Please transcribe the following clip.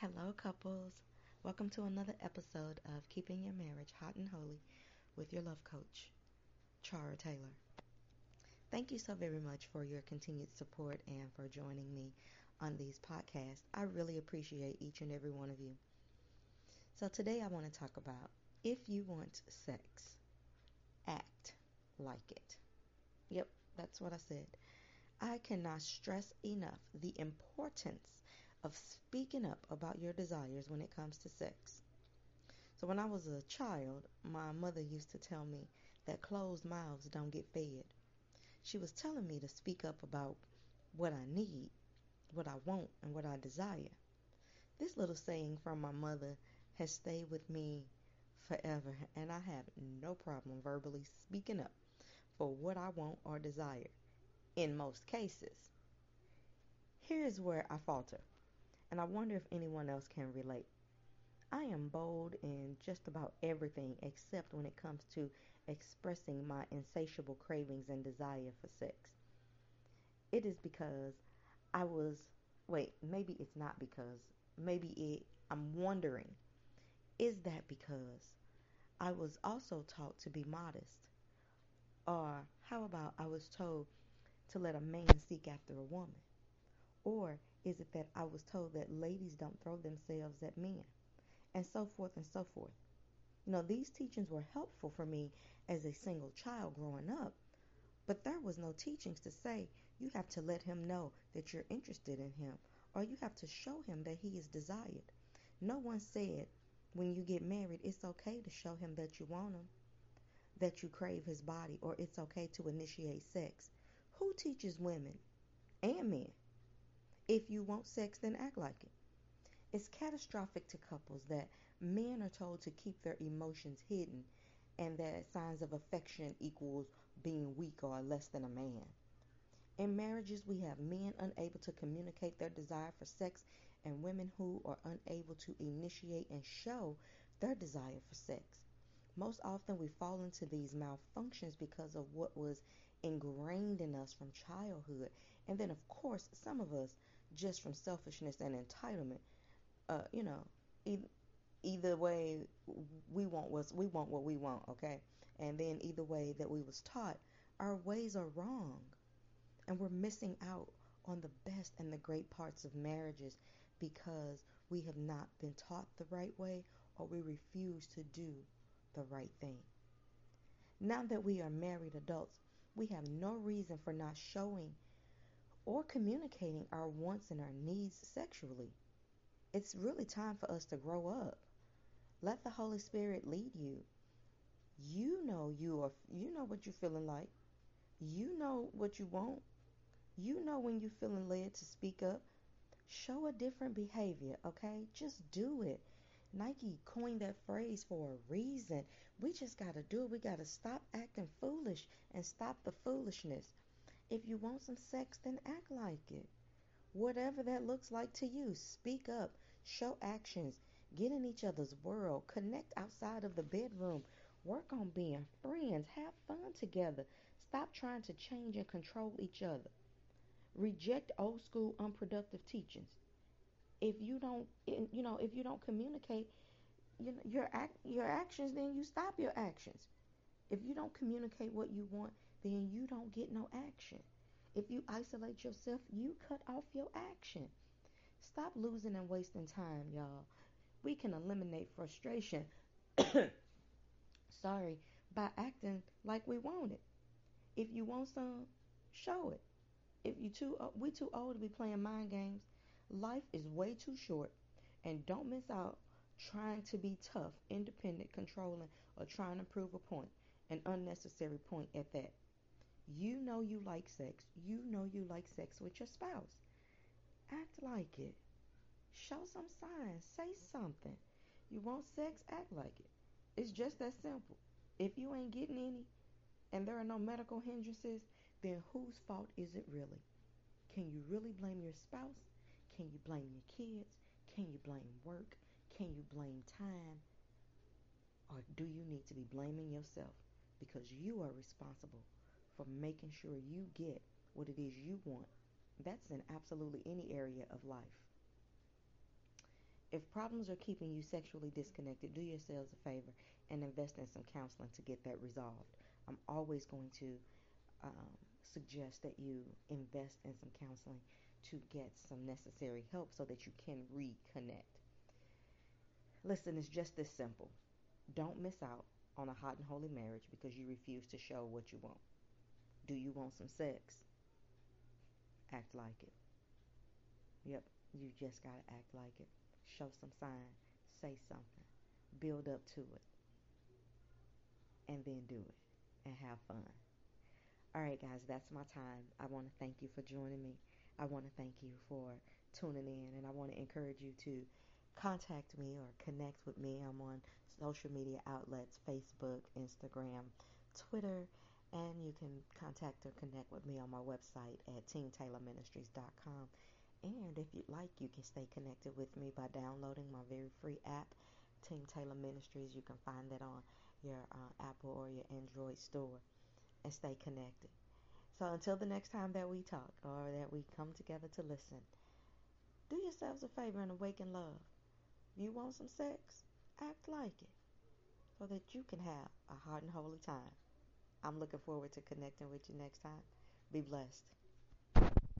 Hello, couples. Welcome to another episode of Keeping Your Marriage Hot and Holy with your love coach, Chara Taylor. Thank you so very much for your continued support and for joining me on these podcasts. I really appreciate each and every one of you. So, today I want to talk about if you want sex, act like it. Yep, that's what I said. I cannot stress enough the importance of speaking up about your desires when it comes to sex. So, when I was a child, my mother used to tell me that closed mouths don't get fed. She was telling me to speak up about what I need, what I want, and what I desire. This little saying from my mother has stayed with me forever, and I have no problem verbally speaking up for what I want or desire in most cases. Here's where I falter and I wonder if anyone else can relate. I am bold in just about everything except when it comes to expressing my insatiable cravings and desire for sex. It is because I was, wait, maybe it's not because, maybe it, I'm wondering, is that because I was also taught to be modest? Or how about I was told to let a man seek after a woman? Or is it that I was told that ladies don't throw themselves at men? And so forth and so forth. You know, these teachings were helpful for me as a single child growing up, but there was no teachings to say you have to let him know that you're interested in him or you have to show him that he is desired. No one said when you get married it's okay to show him that you want him, that you crave his body, or it's okay to initiate sex. Who teaches women and men if you want sex, then act like it. It's catastrophic to couples that men are told to keep their emotions hidden and that signs of affection equals being weak or less than a man. In marriages, we have men unable to communicate their desire for sex and women who are unable to initiate and show their desire for sex. Most often, we fall into these malfunctions because of what was ingrained in us from childhood. And then, of course, some of us just from selfishness and entitlement. Uh, you know, either, either way we want what we want what we want, okay? And then either way that we was taught, our ways are wrong. And we're missing out on the best and the great parts of marriages because we have not been taught the right way or we refuse to do the right thing. Now that we are married adults, we have no reason for not showing or communicating our wants and our needs sexually. It's really time for us to grow up. Let the Holy Spirit lead you. You know you are you know what you're feeling like. You know what you want. You know when you're feeling led to speak up. Show a different behavior, okay? Just do it. Nike coined that phrase for a reason. We just got to do it. We got to stop acting foolish and stop the foolishness. If you want some sex, then act like it. Whatever that looks like to you, speak up, show actions, get in each other's world, connect outside of the bedroom, work on being friends, have fun together. Stop trying to change and control each other. Reject old school unproductive teachings. If you don't, you know, if you don't communicate, you know, your act, your actions, then you stop your actions. If you don't communicate what you want, then you don't get no action. If you isolate yourself, you cut off your action. Stop losing and wasting time, y'all. We can eliminate frustration, sorry, by acting like we want it. If you want some, show it. If you too we too old to be playing mind games, life is way too short and don't miss out trying to be tough, independent, controlling, or trying to prove a point, an unnecessary point at that. You know you like sex. You know you like sex with your spouse. Act like it. Show some signs. Say something. You want sex? Act like it. It's just that simple. If you ain't getting any and there are no medical hindrances, then whose fault is it really? Can you really blame your spouse? Can you blame your kids? Can you blame work? Can you blame time? Or do you need to be blaming yourself because you are responsible for making sure you get what it is you want. That's in absolutely any area of life. if problems are keeping you sexually disconnected, do yourselves a favor and invest in some counseling to get that resolved. I'm always going to um, suggest that you invest in some counseling to get some necessary help so that you can reconnect. Listen, it's just this simple. Don't miss out on a hot and holy marriage because you refuse to show what you want. Do you want some sex? Act like it. Yep, you just got to act like it. Show some sign. Say something. Build up to it. And then do it. And have fun. All right, guys, that's my time. I want to thank you for joining me. I want to thank you for tuning in. And I want to encourage you to contact me or connect with me. I'm on social media outlets Facebook, Instagram, Twitter, and you can contact or connect with me on my website at teamtaylorministries.com. And if you'd like, you can stay connected with me by downloading my very free app, Team Taylor Ministries. You can find that on your uh, Apple or your Android store and stay connected. So until the next time that we talk or that we come together to listen, do yourselves a favor and awaken love. You want some sex, act like it so that you can have a hot and holy time. I'm looking forward to connecting with you next time. Be blessed.